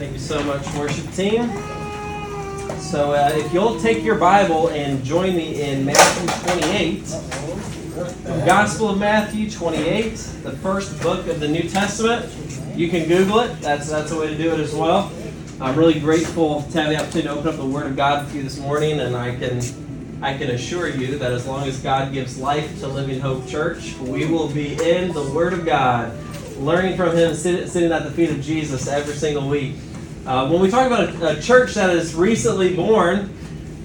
Thank you so much, worship team. So, uh, if you'll take your Bible and join me in Matthew 28, the Gospel of Matthew 28, the first book of the New Testament. You can Google it. That's that's a way to do it as well. I'm really grateful to have the opportunity to open up the Word of God with you this morning, and I can I can assure you that as long as God gives life to Living Hope Church, we will be in the Word of God, learning from Him, sitting at the feet of Jesus every single week. Uh, when we talk about a, a church that is recently born,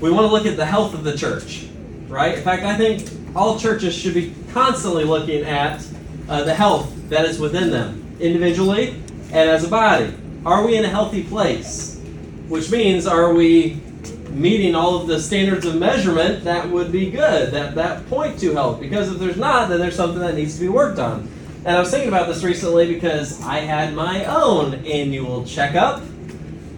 we want to look at the health of the church, right? In fact, I think all churches should be constantly looking at uh, the health that is within them, individually and as a body. Are we in a healthy place? Which means, are we meeting all of the standards of measurement that would be good, that, that point to health? Because if there's not, then there's something that needs to be worked on. And I was thinking about this recently because I had my own annual checkup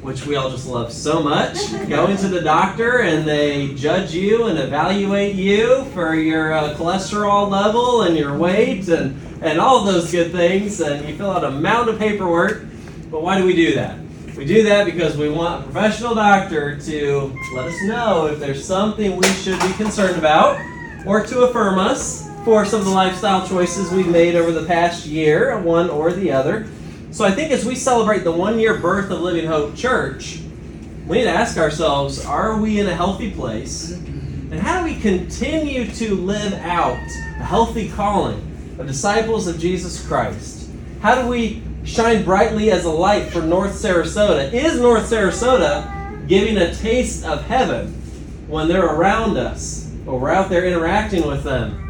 which we all just love so much. Going to the doctor and they judge you and evaluate you for your uh, cholesterol level and your weight and, and all those good things. And you fill out a mound of paperwork. But why do we do that? We do that because we want a professional doctor to let us know if there's something we should be concerned about or to affirm us for some of the lifestyle choices we've made over the past year, one or the other. So I think as we celebrate the one year birth of Living Hope Church, we need to ask ourselves are we in a healthy place? And how do we continue to live out a healthy calling of disciples of Jesus Christ? How do we shine brightly as a light for North Sarasota? Is North Sarasota giving a taste of heaven when they're around us or we're out there interacting with them?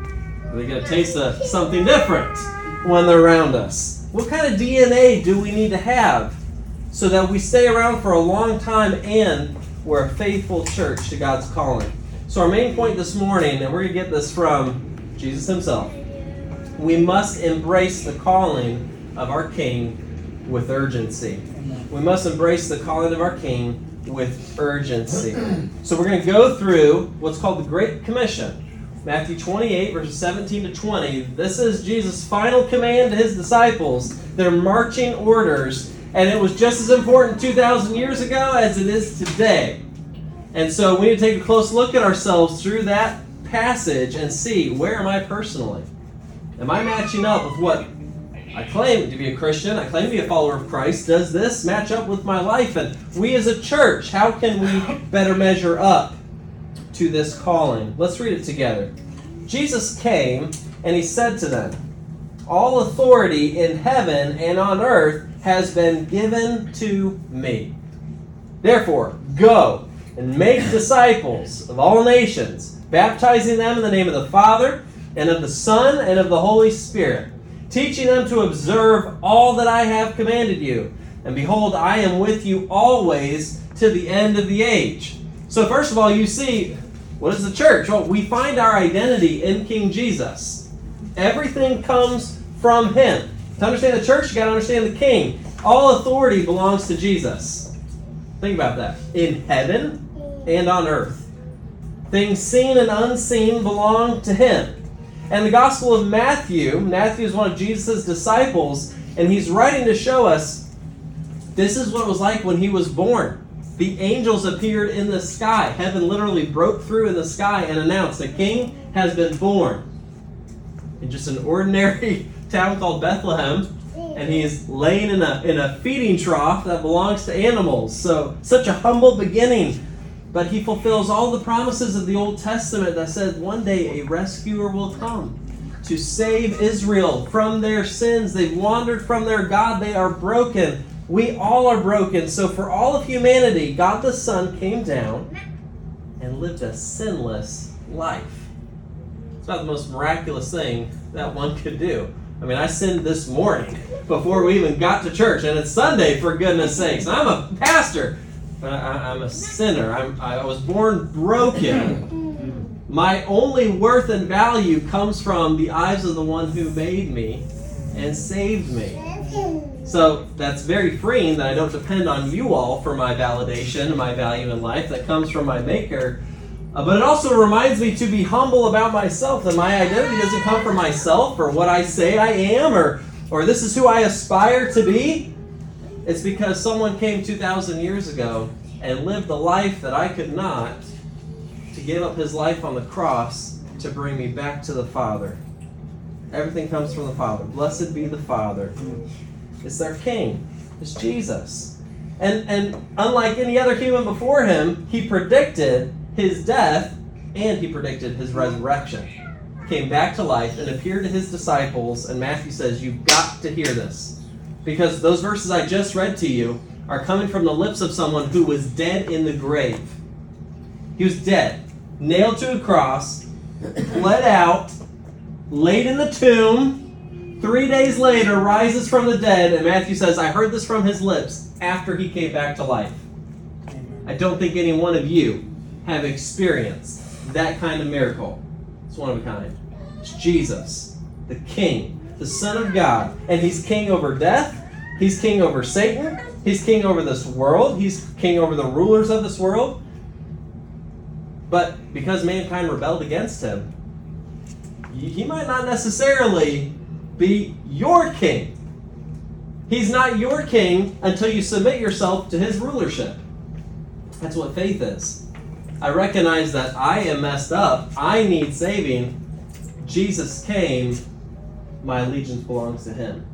Are they get a taste of something different when they're around us? What kind of DNA do we need to have so that we stay around for a long time and we're a faithful church to God's calling? So, our main point this morning, and we're going to get this from Jesus himself, we must embrace the calling of our King with urgency. We must embrace the calling of our King with urgency. So, we're going to go through what's called the Great Commission. Matthew 28, verses 17 to 20. This is Jesus' final command to his disciples. Their marching orders. And it was just as important 2,000 years ago as it is today. And so we need to take a close look at ourselves through that passage and see where am I personally? Am I matching up with what I claim to be a Christian? I claim to be a follower of Christ. Does this match up with my life? And we as a church, how can we better measure up to this calling. Let's read it together. Jesus came and he said to them, All authority in heaven and on earth has been given to me. Therefore, go and make disciples of all nations, baptizing them in the name of the Father, and of the Son, and of the Holy Spirit, teaching them to observe all that I have commanded you. And behold, I am with you always to the end of the age. So, first of all, you see what is the church? Well, we find our identity in King Jesus. Everything comes from Him. To understand the church, you got to understand the King. All authority belongs to Jesus. Think about that. In heaven and on earth. Things seen and unseen belong to Him. And the Gospel of Matthew, Matthew is one of Jesus' disciples, and he's writing to show us this is what it was like when he was born the angels appeared in the sky. Heaven literally broke through in the sky and announced a king has been born in just an ordinary town called Bethlehem. And he is laying in a, in a feeding trough that belongs to animals. So, such a humble beginning. But he fulfills all the promises of the Old Testament that said one day a rescuer will come to save Israel from their sins. They've wandered from their God, they are broken. We all are broken. So, for all of humanity, God the Son came down and lived a sinless life. It's about the most miraculous thing that one could do. I mean, I sinned this morning before we even got to church, and it's Sunday, for goodness sakes. I'm a pastor, but I, am a sinner. I'm, I was born broken. My only worth and value comes from the eyes of the one who made me and saved me. So that's very freeing that I don't depend on you all for my validation, and my value in life that comes from my Maker. Uh, but it also reminds me to be humble about myself, that my identity doesn't come from myself or what I say I am or, or this is who I aspire to be. It's because someone came 2,000 years ago and lived the life that I could not to give up his life on the cross to bring me back to the Father. Everything comes from the Father. Blessed be the Father. It's their King. It's Jesus. And and unlike any other human before him, he predicted his death and he predicted his resurrection. Came back to life and appeared to his disciples, and Matthew says, You've got to hear this. Because those verses I just read to you are coming from the lips of someone who was dead in the grave. He was dead, nailed to a cross, bled out, laid in the tomb, three days later rises from the dead, and Matthew says, I heard this from his lips after he came back to life. I don't think any one of you have experienced that kind of miracle. It's one of a kind. It's Jesus, the King, the Son of God, and He's King over death. He's King over Satan. He's King over this world. He's King over the rulers of this world. But because mankind rebelled against Him, He might not necessarily be your King. He's not your King until you submit yourself to His rulership. That's what faith is. I recognize that I am messed up. I need saving. Jesus came. My allegiance belongs to him.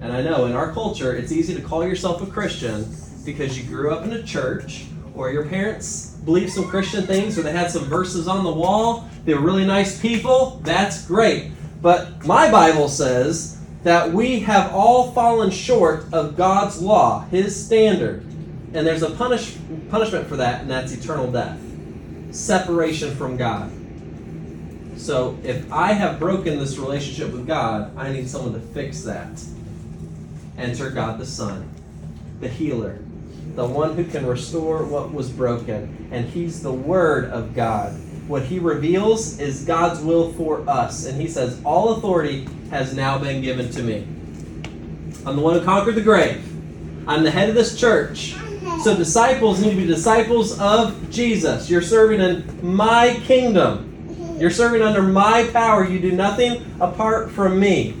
And I know in our culture, it's easy to call yourself a Christian because you grew up in a church or your parents believed some Christian things or they had some verses on the wall. They were really nice people. That's great. But my Bible says that we have all fallen short of God's law, His standard. And there's a punish, punishment for that, and that's eternal death separation from God. So if I have broken this relationship with God, I need someone to fix that. Enter God the Son, the healer, the one who can restore what was broken. And He's the Word of God. What He reveals is God's will for us. And He says, All authority has now been given to me. I'm the one who conquered the grave. I'm the head of this church. So disciples need to be disciples of Jesus. You're serving in my kingdom. You're serving under my power. You do nothing apart from me.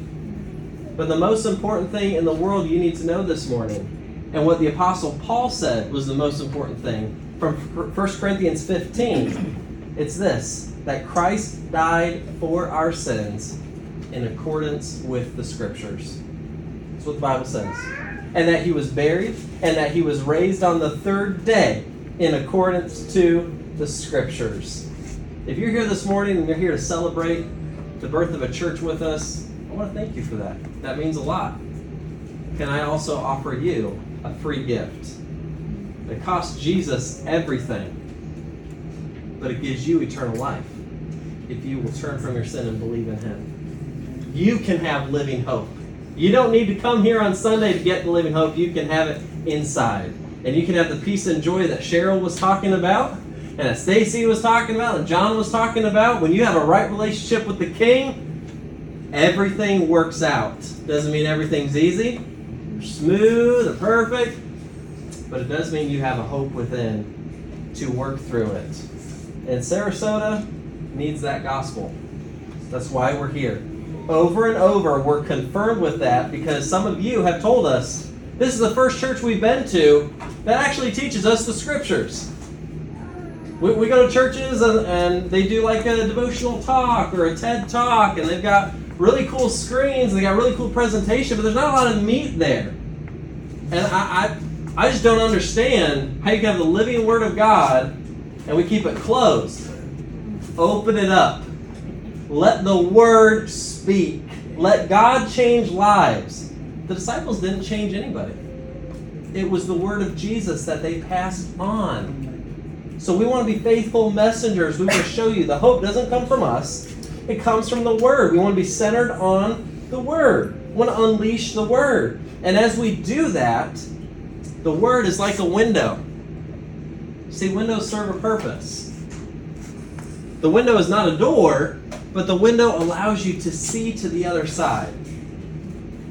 But the most important thing in the world you need to know this morning, and what the Apostle Paul said was the most important thing from 1 Corinthians 15, it's this that Christ died for our sins in accordance with the Scriptures. That's what the Bible says and that he was buried, and that he was raised on the third day in accordance to the scriptures. If you're here this morning and you're here to celebrate the birth of a church with us, I want to thank you for that. That means a lot. Can I also offer you a free gift? It cost Jesus everything, but it gives you eternal life if you will turn from your sin and believe in Him. You can have living hope. You don't need to come here on Sunday to get the living hope. You can have it inside. And you can have the peace and joy that Cheryl was talking about, and that Stacy was talking about, and John was talking about. When you have a right relationship with the King, everything works out. Doesn't mean everything's easy, smooth, or perfect, but it does mean you have a hope within to work through it. And Sarasota needs that gospel. That's why we're here over and over, we're confirmed with that because some of you have told us this is the first church we've been to that actually teaches us the scriptures. We, we go to churches and, and they do like a devotional talk or a TED talk, and they've got really cool screens, and they got really cool presentation, but there's not a lot of meat there. And I, I, I just don't understand how you can have the living Word of God and we keep it closed. Open it up. Let the Word speak. Let God change lives. The disciples didn't change anybody. It was the word of Jesus that they passed on. So we want to be faithful messengers. We want to show you the hope doesn't come from us, it comes from the word. We want to be centered on the word. We want to unleash the word. And as we do that, the word is like a window. See, windows serve a purpose. The window is not a door, but the window allows you to see to the other side.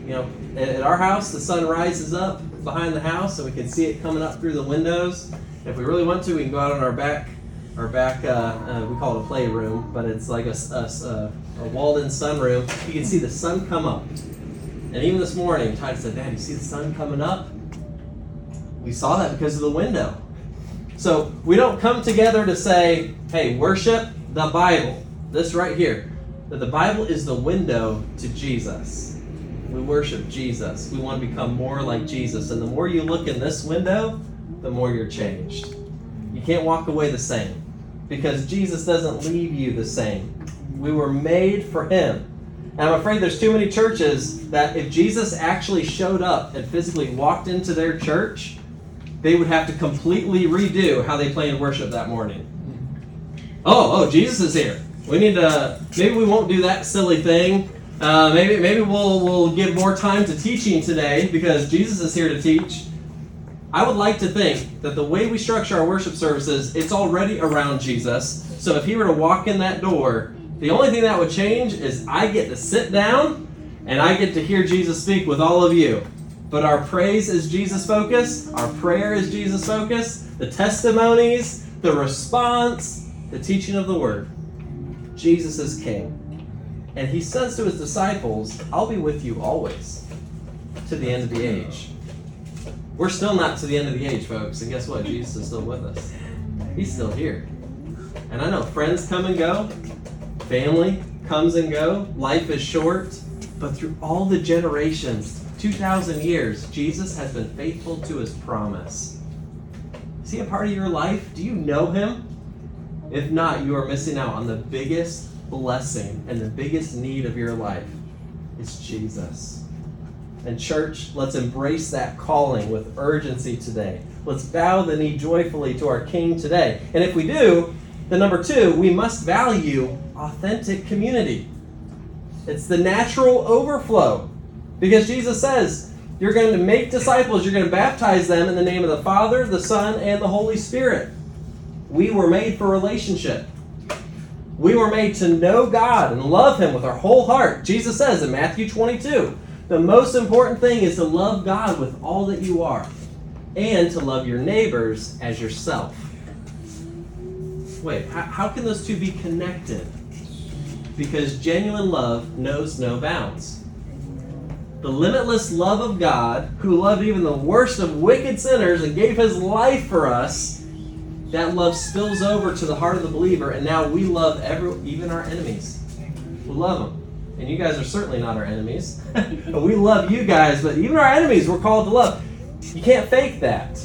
You know, at our house, the sun rises up behind the house, and we can see it coming up through the windows. If we really want to, we can go out on our back, our back. Uh, uh, we call it a playroom, but it's like a, a, a walled-in sunroom. You can see the sun come up, And even this morning, Titus said, Dad, you see the sun coming up? We saw that because of the window. So we don't come together to say, hey, worship the Bible. This right here. That the Bible is the window to Jesus. We worship Jesus. We want to become more like Jesus. And the more you look in this window, the more you're changed. You can't walk away the same because Jesus doesn't leave you the same. We were made for Him. And I'm afraid there's too many churches that if Jesus actually showed up and physically walked into their church, they would have to completely redo how they planned worship that morning. Oh, oh, Jesus is here. We need to. Maybe we won't do that silly thing. Uh, maybe maybe we'll we'll give more time to teaching today because Jesus is here to teach. I would like to think that the way we structure our worship services, it's already around Jesus. So if he were to walk in that door, the only thing that would change is I get to sit down and I get to hear Jesus speak with all of you. But our praise is Jesus focused, our prayer is Jesus focused, the testimonies, the response, the teaching of the word. Jesus is King. And he says to his disciples, I'll be with you always to the end of the age. We're still not to the end of the age, folks. And guess what? Jesus is still with us. He's still here. And I know friends come and go, family comes and go, life is short, but through all the generations, 2,000 years, Jesus has been faithful to his promise. Is he a part of your life? Do you know him? If not, you are missing out on the biggest blessing and the biggest need of your life. It's Jesus. And, church, let's embrace that calling with urgency today. Let's bow the knee joyfully to our King today. And if we do, then number two, we must value authentic community. It's the natural overflow. Because Jesus says, you're going to make disciples, you're going to baptize them in the name of the Father, the Son, and the Holy Spirit. We were made for relationship. We were made to know God and love Him with our whole heart. Jesus says in Matthew 22 the most important thing is to love God with all that you are and to love your neighbors as yourself. Wait, how, can those two be connected? Because genuine love knows no bounds. The limitless love of God, who loved even the worst of wicked sinners and gave his life for us, that love spills over to the heart of the believer, and now we love every, even our enemies. We love them. And you guys are certainly not our enemies. we love you guys, but even our enemies we're called to love. You can't fake that.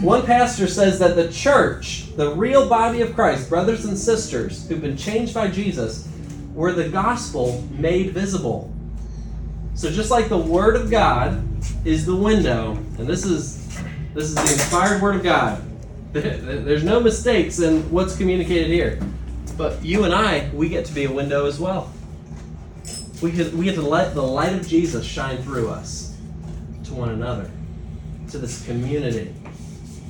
One pastor says that the church, the real body of Christ, brothers and sisters who've been changed by Jesus, were the gospel made visible. So just like the word of God is the window, and this is this is the inspired word of God. There's no mistakes in what's communicated here. But you and I, we get to be a window as well. We get, we get to let the light of Jesus shine through us to one another, to this community.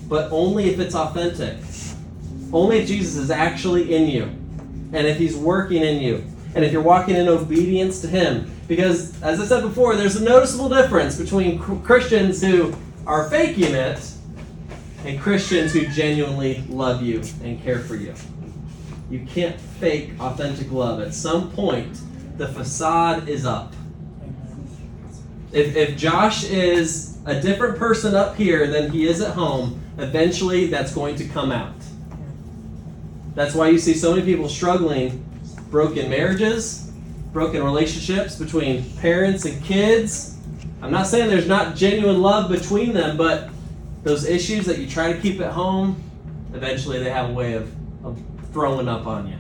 But only if it's authentic. Only if Jesus is actually in you. And if he's working in you. And if you're walking in obedience to him. Because, as I said before, there's a noticeable difference between Christians who are faking it and Christians who genuinely love you and care for you. You can't fake authentic love. At some point, the facade is up. If, if Josh is a different person up here than he is at home, eventually that's going to come out. That's why you see so many people struggling broken marriages, broken relationships between parents and kids. I'm not saying there's not genuine love between them, but those issues that you try to keep at home, eventually they have a way of, of throwing up on you.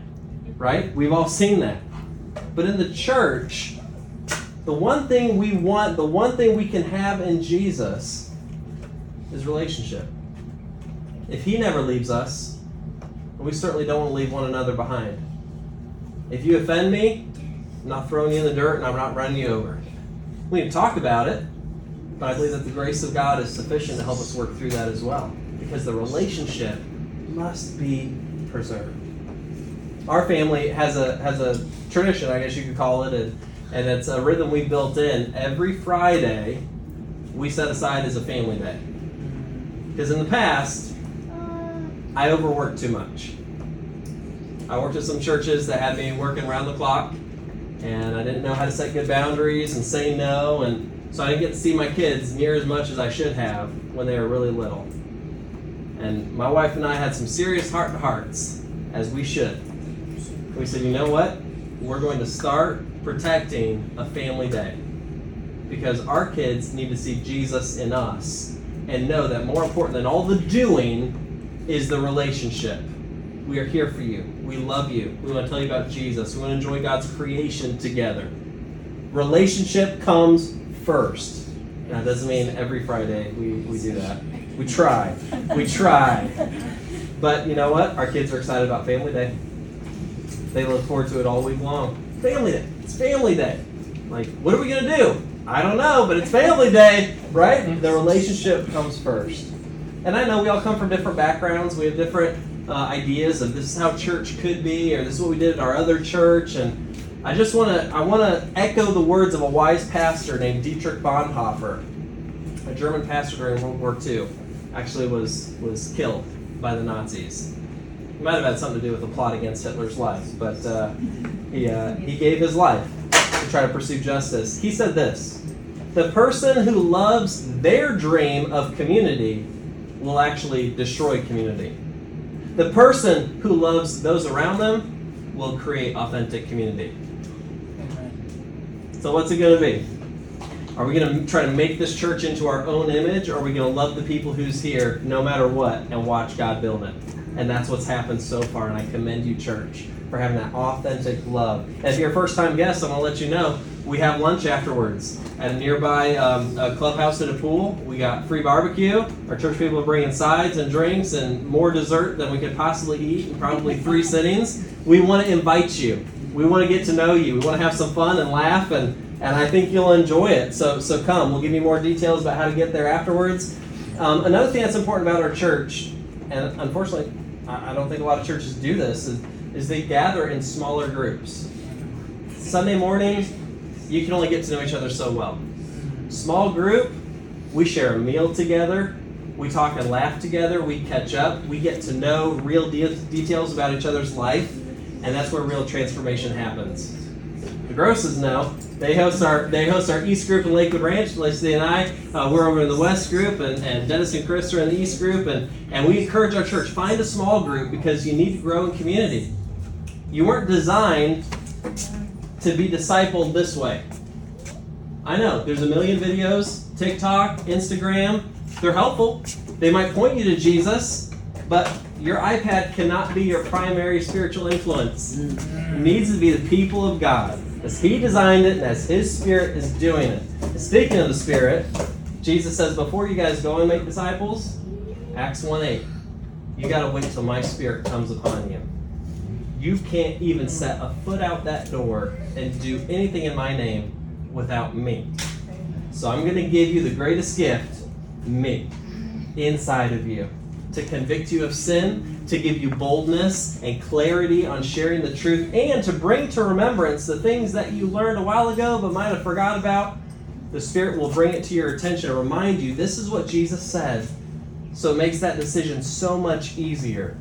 Right? We've all seen that. But in the church, the one thing we want, the one thing we can have in Jesus is relationship. If He never leaves us, we certainly don't want to leave one another behind. If you offend me, I'm not throwing you in the dirt and I'm not running you over. We can talk about it, but I believe that the grace of God is sufficient to help us work through that as well. Because the relationship must be preserved. Our family has a has a tradition, I guess you could call it, and, and it's a rhythm we built in. Every Friday, we set aside as a family day. Because in the past, I overworked too much. I worked at some churches that had me working around the clock, and I didn't know how to set good boundaries and say no, and so I didn't get to see my kids near as much as I should have when they were really little. And my wife and I had some serious heart to hearts, as we should. We said, you know what? We're going to start protecting a family day because our kids need to see Jesus in us and know that more important than all the doing is the relationship. We are here for you. We love you. We want to tell you about Jesus. We want to enjoy God's creation together. Relationship comes first. That doesn't mean every Friday we, we do that. We try. We try. But you know what? Our kids are excited about Family Day. They look forward to it all week long. Family Day. It's Family Day. Like, what are we going to do? I don't know, but it's Family Day, right? The relationship comes first. And I know we all come from different backgrounds. We have different uh, ideas of this is how church could be, or this is what we did at our other church. And I just want to I want to echo the words of a wise pastor named Dietrich Bonhoeffer, a German pastor during World War II. Actually, was was killed by the Nazis. It might have had something to do with the plot against Hitler's life, but uh, he uh, he gave his life to try to pursue justice. He said this: "The person who loves their dream of community will actually destroy community. The person who loves those around them will create authentic community." So what's it going to be? Are we going to try to make this church into our own image, or are we going to love the people who's here no matter what and watch God build it? And that's what's happened so far, and I commend you, church, for having that authentic love. If you're a first time guest, I'm going to let you know we have lunch afterwards at a nearby um, a clubhouse and a pool. We got free barbecue. Our church people are bringing sides and drinks and more dessert than we could possibly eat in probably three sittings. We want to invite you. We want to get to know you. We want to have some fun and laugh, and, and I think you'll enjoy it. So, so come. We'll give you more details about how to get there afterwards. Um, another thing that's important about our church, and unfortunately, I, don't think a lot of churches do this, is, is they gather in smaller groups. Sunday mornings, you can only get to know each other so well. Small group, we share a meal together. We talk and laugh together. We catch up. We get to know real de- details about each other's life and that's where real transformation happens. The Grosses know. They host our they host our East group in Lakewood Ranch. Leslie and I, uh, we're over in the West group, and, and Dennis and Chris are in the East group, and, and we encourage our church find a small group because you need to grow in community. You weren't designed to be discipled this way. I know there's a million videos, TikTok, Instagram. They're helpful. They might point you to Jesus, but your iPad cannot be your primary spiritual influence. It needs to be the people of God. As He designed it and as His Spirit is doing it. Speaking of the Spirit, Jesus says, before you guys go and make disciples, Acts 1 8, you got to wait till my Spirit comes upon you. You can't even set a foot out that door and do anything in my name without me. So I'm going to give you the greatest gift, me, inside of you to convict you of sin, to give you boldness and clarity on sharing the truth, and to bring to remembrance the things that you learned a while ago but might have forgot about. The Spirit will bring it to your attention and remind you this is what Jesus said. So it makes that decision so much easier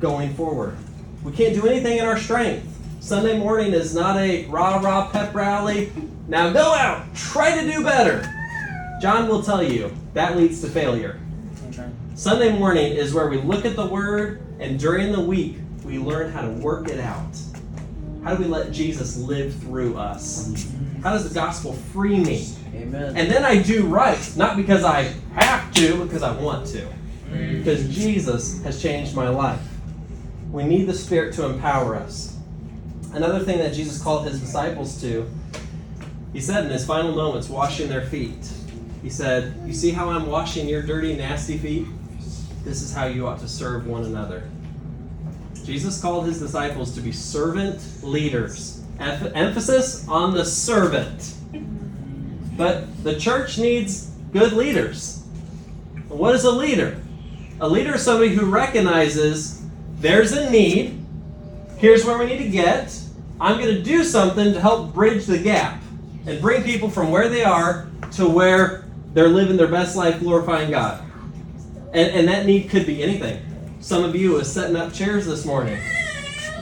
going forward. We can't do anything in our strength. Sunday morning is not a rah rah pep rally. Now go out, try to do better. John will tell you that leads to failure. Sunday morning is where we look at the Word, and during the week, we learn how to work it out. How do we let Jesus live through us? How does the gospel free me? Amen. And then I do right, not because I have to, because I want to. Because Jesus has changed my life. We need the Spirit to empower us. Another thing that Jesus called his disciples to, he said in his final moments, washing their feet. He said, You see how I'm washing your dirty, nasty feet? This is how you ought to serve one another. Jesus called his disciples to be servant leaders. Emph- emphasis on the servant. But the church needs good leaders. What is a leader? A leader is somebody who recognizes there's a need, here's where we need to get, I'm going to do something to help bridge the gap and bring people from where they are to where they're living their best life glorifying God. And, and that need could be anything. Some of you are setting up chairs this morning.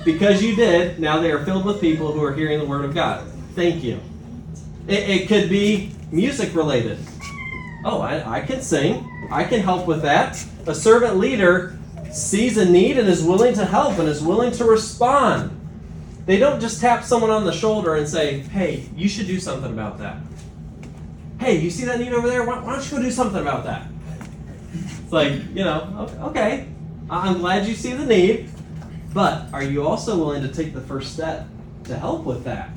Because you did, now they are filled with people who are hearing the Word of God. Thank you. It, it could be music related. Oh, I, I can sing. I can help with that. A servant leader sees a need and is willing to help and is willing to respond. They don't just tap someone on the shoulder and say, hey, you should do something about that. Hey, you see that need over there? Why, why don't you go do something about that? It's like, you know, okay, I'm glad you see the need, but are you also willing to take the first step to help with that?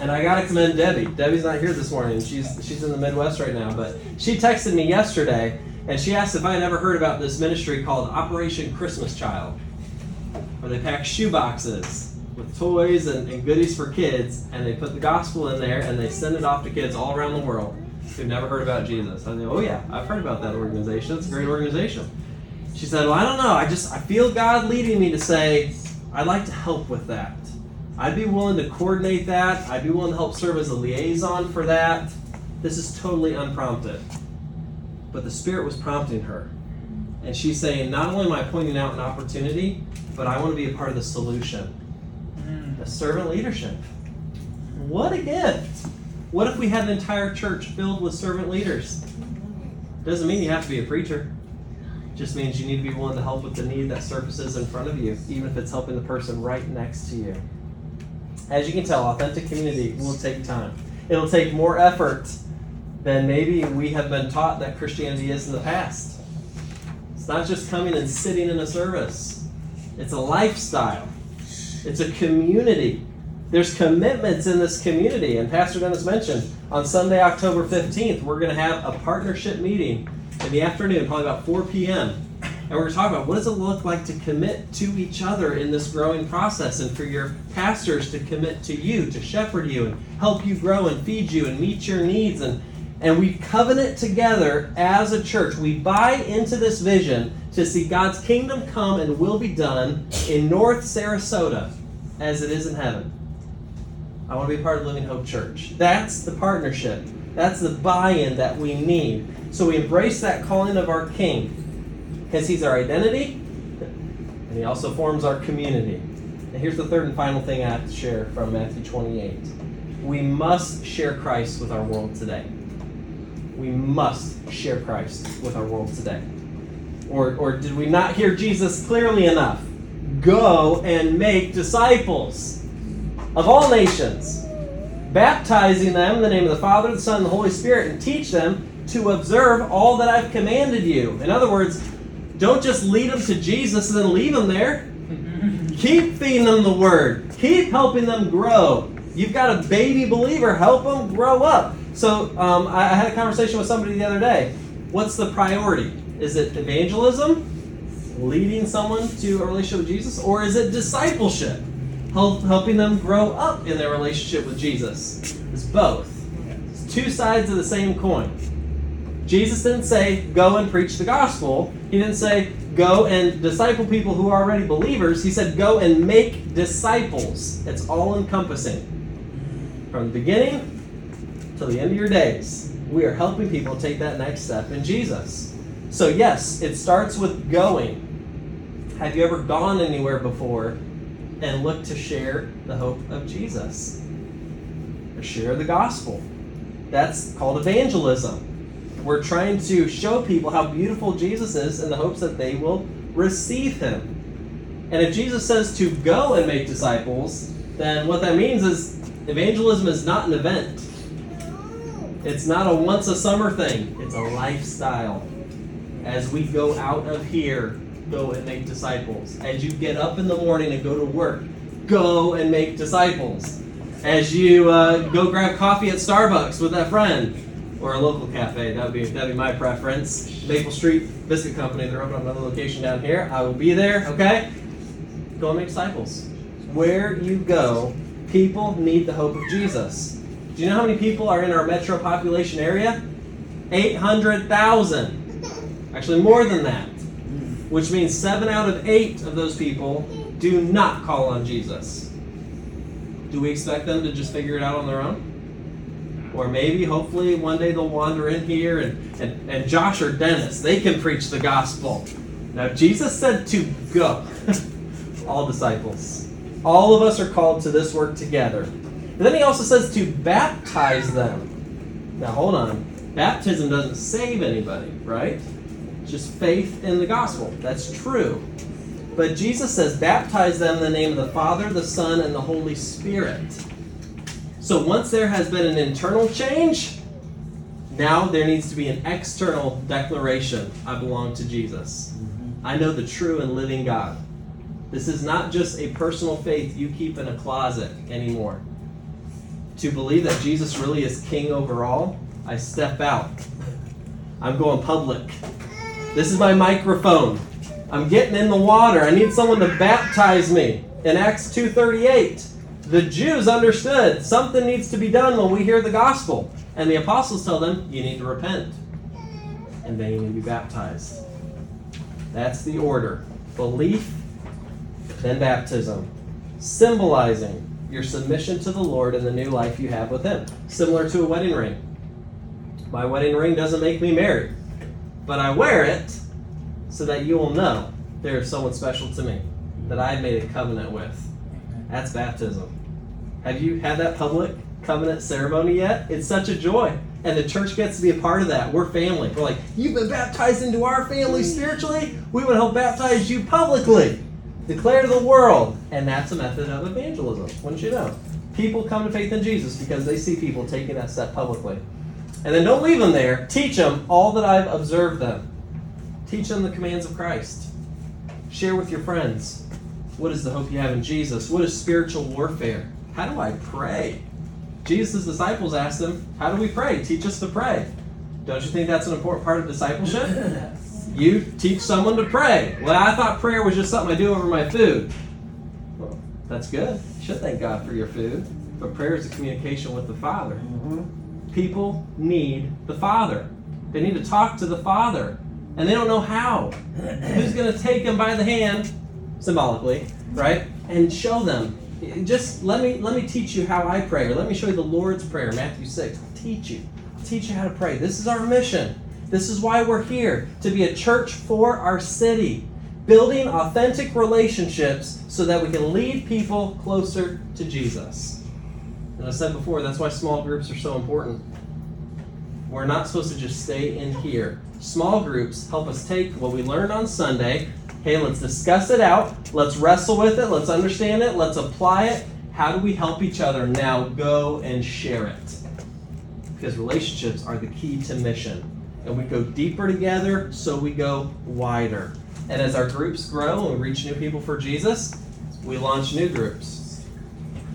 And I gotta commend Debbie. Debbie's not here this morning. She's she's in the Midwest right now, but she texted me yesterday and she asked if I had ever heard about this ministry called Operation Christmas Child, where they pack shoe boxes with toys and, and goodies for kids, and they put the gospel in there and they send it off to kids all around the world who've never heard about Jesus. I go, oh yeah, I've heard about that organization. It's a great organization. She said, well, I don't know. I just I feel God leading me to say I'd like to help with that. I'd be willing to coordinate that. I'd be willing to help serve as a liaison for that. This is totally unprompted. But the Spirit was prompting her. And she's saying, not only am I pointing out an opportunity, but I want to be a part of the solution. Mm. A servant leadership. What a gift! What if we had an entire church filled with servant leaders? Doesn't mean you have to be a preacher. Just means you need to be willing to help with the need that surfaces in front of you, even if it's helping the person right next to you. As you can tell, authentic community will take time. It'll take more effort than maybe we have been taught that Christianity is in the past. It's not just coming and sitting in a service, it's a lifestyle, it's a community. There's commitments in this community. And Pastor Dennis mentioned on Sunday, October 15th, we're going to have a partnership meeting in the afternoon, probably about 4 p.m. And we're talking about what does it look like to commit to each other in this growing process and for your pastors to commit to you, to shepherd you and help you grow and feed you and meet your needs. And, and we covenant together as a church. We buy into this vision to see God's kingdom come and will be done in North Sarasota as it is in heaven. I want to be part of Living Hope Church. That's the partnership. That's the buy in that we need. So we embrace that calling of our King because he's our identity and he also forms our community. And here's the third and final thing I have to share from Matthew 28. We must share Christ with our world today. We must share Christ with our world today. Or, or did we not hear Jesus clearly enough? Go and make disciples of all nations, baptizing them in the name of the Father, the Son, and the Holy Spirit, and teach them to observe all that I've commanded you. In other words, don't just lead them to Jesus and then leave them there. Keep feeding them the word. Keep helping them grow. You've got a baby believer. Help them grow up. So um, I had a conversation with somebody the other day. What's the priority? Is it evangelism, leading someone to a relationship with Jesus, or is it discipleship, help, helping them grow up in their relationship with Jesus? It's both. It's two sides of the same coin. Jesus didn't say, go and preach the gospel. He didn't say, go and disciple people who are already believers. He said, go and make disciples. It's all encompassing. From the beginning till the end of your days, we are helping people take that next step in Jesus. So, yes, it starts with going. Have you ever gone anywhere before and looked to share the hope of Jesus? Or share the gospel? That's called evangelism. We're trying to show people how beautiful Jesus is in the hopes that they will receive him. And if Jesus says to go and make disciples, then what that means is evangelism is not an event. It's not a once a summer thing, it's a lifestyle. As we go out of here, go and make disciples. As you get up in the morning and go to work, go and make disciples. As you uh, go grab coffee at Starbucks with that friend, or a local cafe. That would be that'd be my preference. Maple Street Biscuit Company. They're opening up another location down here. I will be there. Okay. Go and make disciples. Where you go, people need the hope of Jesus. Do you know how many people are in our metro population area? Eight hundred thousand. Actually, more than that. Which means seven out of eight of those people do not call on Jesus. Do we expect them to just figure it out on their own? Or maybe, hopefully, one day they'll wander in here and, and, and Josh or Dennis, they can preach the gospel. Now, Jesus said to go. All disciples. All of us are called to this work together. But then he also says to baptize them. Now hold on. Baptism doesn't save anybody, right? It's just faith in the gospel. That's true. But Jesus says, baptize them in the name of the Father, the Son, and the Holy Spirit. So once there has been an internal change, now there needs to be an external declaration I belong to Jesus. Mm-hmm. I know the true and living God. This is not just a personal faith you keep in a closet anymore. To believe that Jesus really is king over all, I step out. I'm going public. This is my microphone. I'm getting in the water. I need someone to baptize me. In Acts 2:38, the Jews understood something needs to be done when we hear the gospel. And the apostles tell them, you need to repent. And then you need to be baptized. That's the order. Belief, then baptism. Symbolizing your submission to the Lord and the new life you have with Him. Similar to a wedding ring. My wedding ring doesn't make me married, but I wear it so that you will know there is someone special to me that I have made a covenant with. That's baptism. Have you had that public covenant ceremony yet? It's such a joy. And the church gets to be a part of that. We're family. We're like, you've been baptized into our family spiritually. We would help baptize you publicly. Declare to the world. And that's a method of evangelism, wouldn't you know? People come to faith in Jesus because they see people taking that step publicly. And then don't leave them there. Teach them all that I've observed them. Teach them the commands of Christ. Share with your friends. What is the hope you have in Jesus? What is spiritual warfare? How do I pray? Jesus' disciples asked him, How do we pray? Teach us to pray. Don't you think that's an important part of discipleship? You teach someone to pray. Well, I thought prayer was just something I do over my food. Well, that's good. You should thank God for your food. But prayer is a communication with the Father. Mm-hmm. People need the Father. They need to talk to the Father. And they don't know how. Who's going to take them by the hand, symbolically, right? And show them just let me let me teach you how I pray, or let me show you the Lord's Prayer, Matthew 6. I'll teach you. I'll teach you how to pray. This is our mission. This is why we're here to be a church for our city, building authentic relationships so that we can lead people closer to Jesus. And I said before, that's why small groups are so important. We're not supposed to just stay in here. Small groups help us take what we learned on Sunday Okay, let's discuss it out. Let's wrestle with it. Let's understand it. Let's apply it. How do we help each other now go and share it? Because relationships are the key to mission. And we go deeper together, so we go wider. And as our groups grow and we reach new people for Jesus, we launch new groups,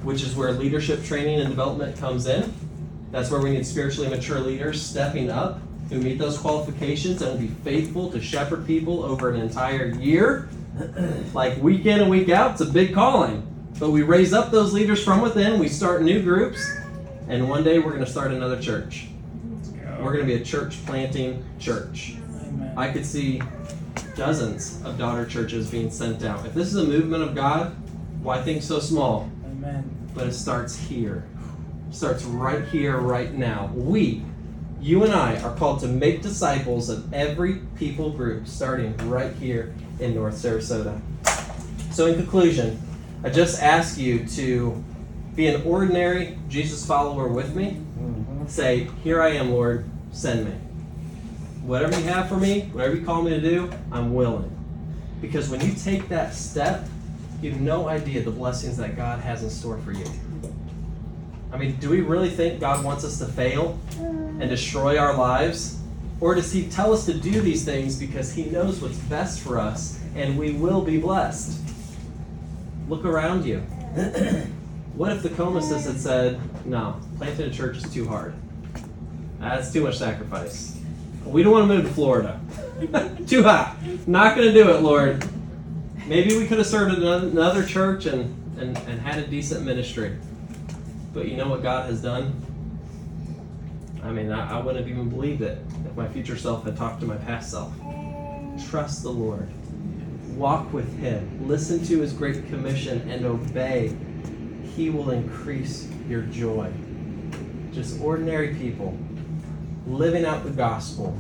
which is where leadership training and development comes in. That's where we need spiritually mature leaders stepping up who meet those qualifications and will be faithful to shepherd people over an entire year. like week in and week out, it's a big calling. But we raise up those leaders from within, we start new groups, and one day we're going to start another church. We're going to be a church planting church. Amen. I could see dozens of daughter churches being sent out. If this is a movement of God, why think so small? Amen. But it starts here. It starts right here, right now. We you and I are called to make disciples of every people group, starting right here in North Sarasota. So, in conclusion, I just ask you to be an ordinary Jesus follower with me. Mm-hmm. Say, Here I am, Lord, send me. Whatever you have for me, whatever you call me to do, I'm willing. Because when you take that step, you have no idea the blessings that God has in store for you. I mean, do we really think God wants us to fail? and destroy our lives? Or does He tell us to do these things because He knows what's best for us and we will be blessed? Look around you. what if the Comasis had said, no, planting a church is too hard? That's too much sacrifice. We don't want to move to Florida. too hot. Not going to do it, Lord. Maybe we could have served another church and, and, and had a decent ministry. But you know what God has done? I mean, I, I wouldn't have even believed it if my future self had talked to my past self. Trust the Lord. Walk with Him. Listen to His great commission and obey. He will increase your joy. Just ordinary people living out the gospel.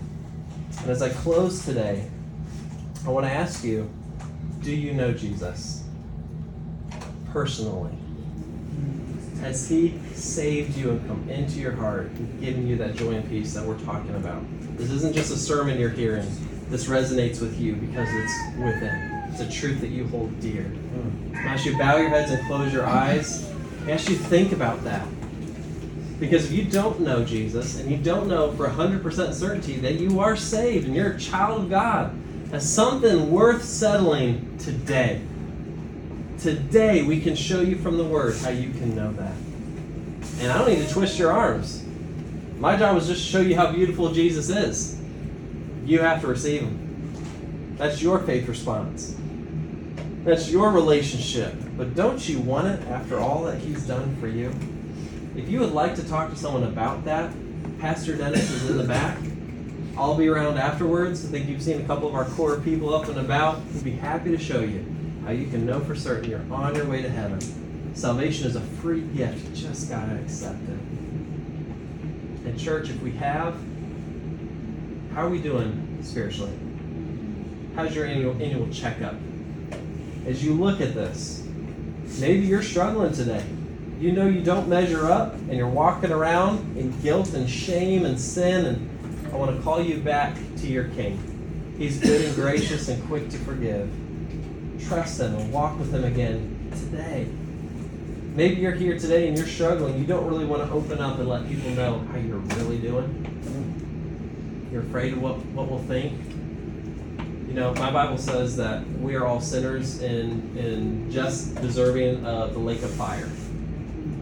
And as I close today, I want to ask you do you know Jesus personally? Has He saved you and come into your heart and given you that joy and peace that we're talking about? This isn't just a sermon you're hearing. This resonates with you because it's within. It's a truth that you hold dear. As you bow your heads and close your eyes, as you think about that. Because if you don't know Jesus and you don't know for 100% certainty that you are saved and you're a child of God, that's something worth settling today. Today, we can show you from the Word how you can know that. And I don't need to twist your arms. My job is just to show you how beautiful Jesus is. You have to receive Him. That's your faith response. That's your relationship. But don't you want it after all that He's done for you? If you would like to talk to someone about that, Pastor Dennis is in the back. I'll be around afterwards. I think you've seen a couple of our core people up and about. We'd be happy to show you how you can know for certain you're on your way to heaven. Salvation is a free gift. You just got to accept it. And, church, if we have, how are we doing spiritually? How's your annual, annual checkup? As you look at this, maybe you're struggling today. You know you don't measure up and you're walking around in guilt and shame and sin, and I want to call you back to your King. He's good and gracious and quick to forgive. Trust them and walk with them again today. Maybe you're here today and you're struggling. You don't really want to open up and let people know how you're really doing. You're afraid of what, what we'll think. You know, my Bible says that we are all sinners and, and just deserving of the lake of fire.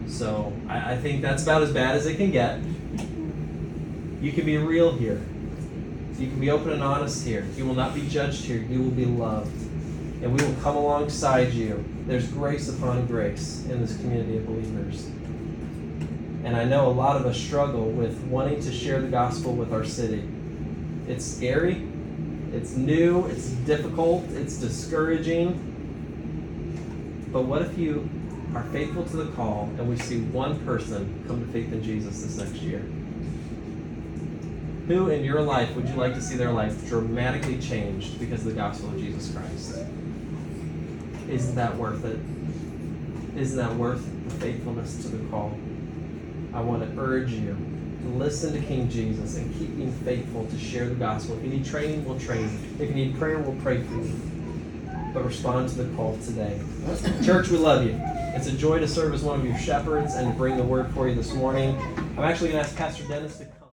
So I, I think that's about as bad as it can get. You can be real here. You can be open and honest here. You will not be judged here. You will be loved. And we will come alongside you. There's grace upon grace in this community of believers. And I know a lot of us struggle with wanting to share the gospel with our city. It's scary, it's new, it's difficult, it's discouraging. But what if you are faithful to the call and we see one person come to faith in Jesus this next year? Who in your life would you like to see their life dramatically changed because of the gospel of Jesus Christ? Isn't that worth it? Isn't that worth the faithfulness to the call? I want to urge you to listen to King Jesus and keep being faithful to share the gospel. If you need training, we'll train. If you need prayer, we'll pray for you. But respond to the call today. Church, we love you. It's a joy to serve as one of your shepherds and to bring the word for you this morning. I'm actually going to ask Pastor Dennis to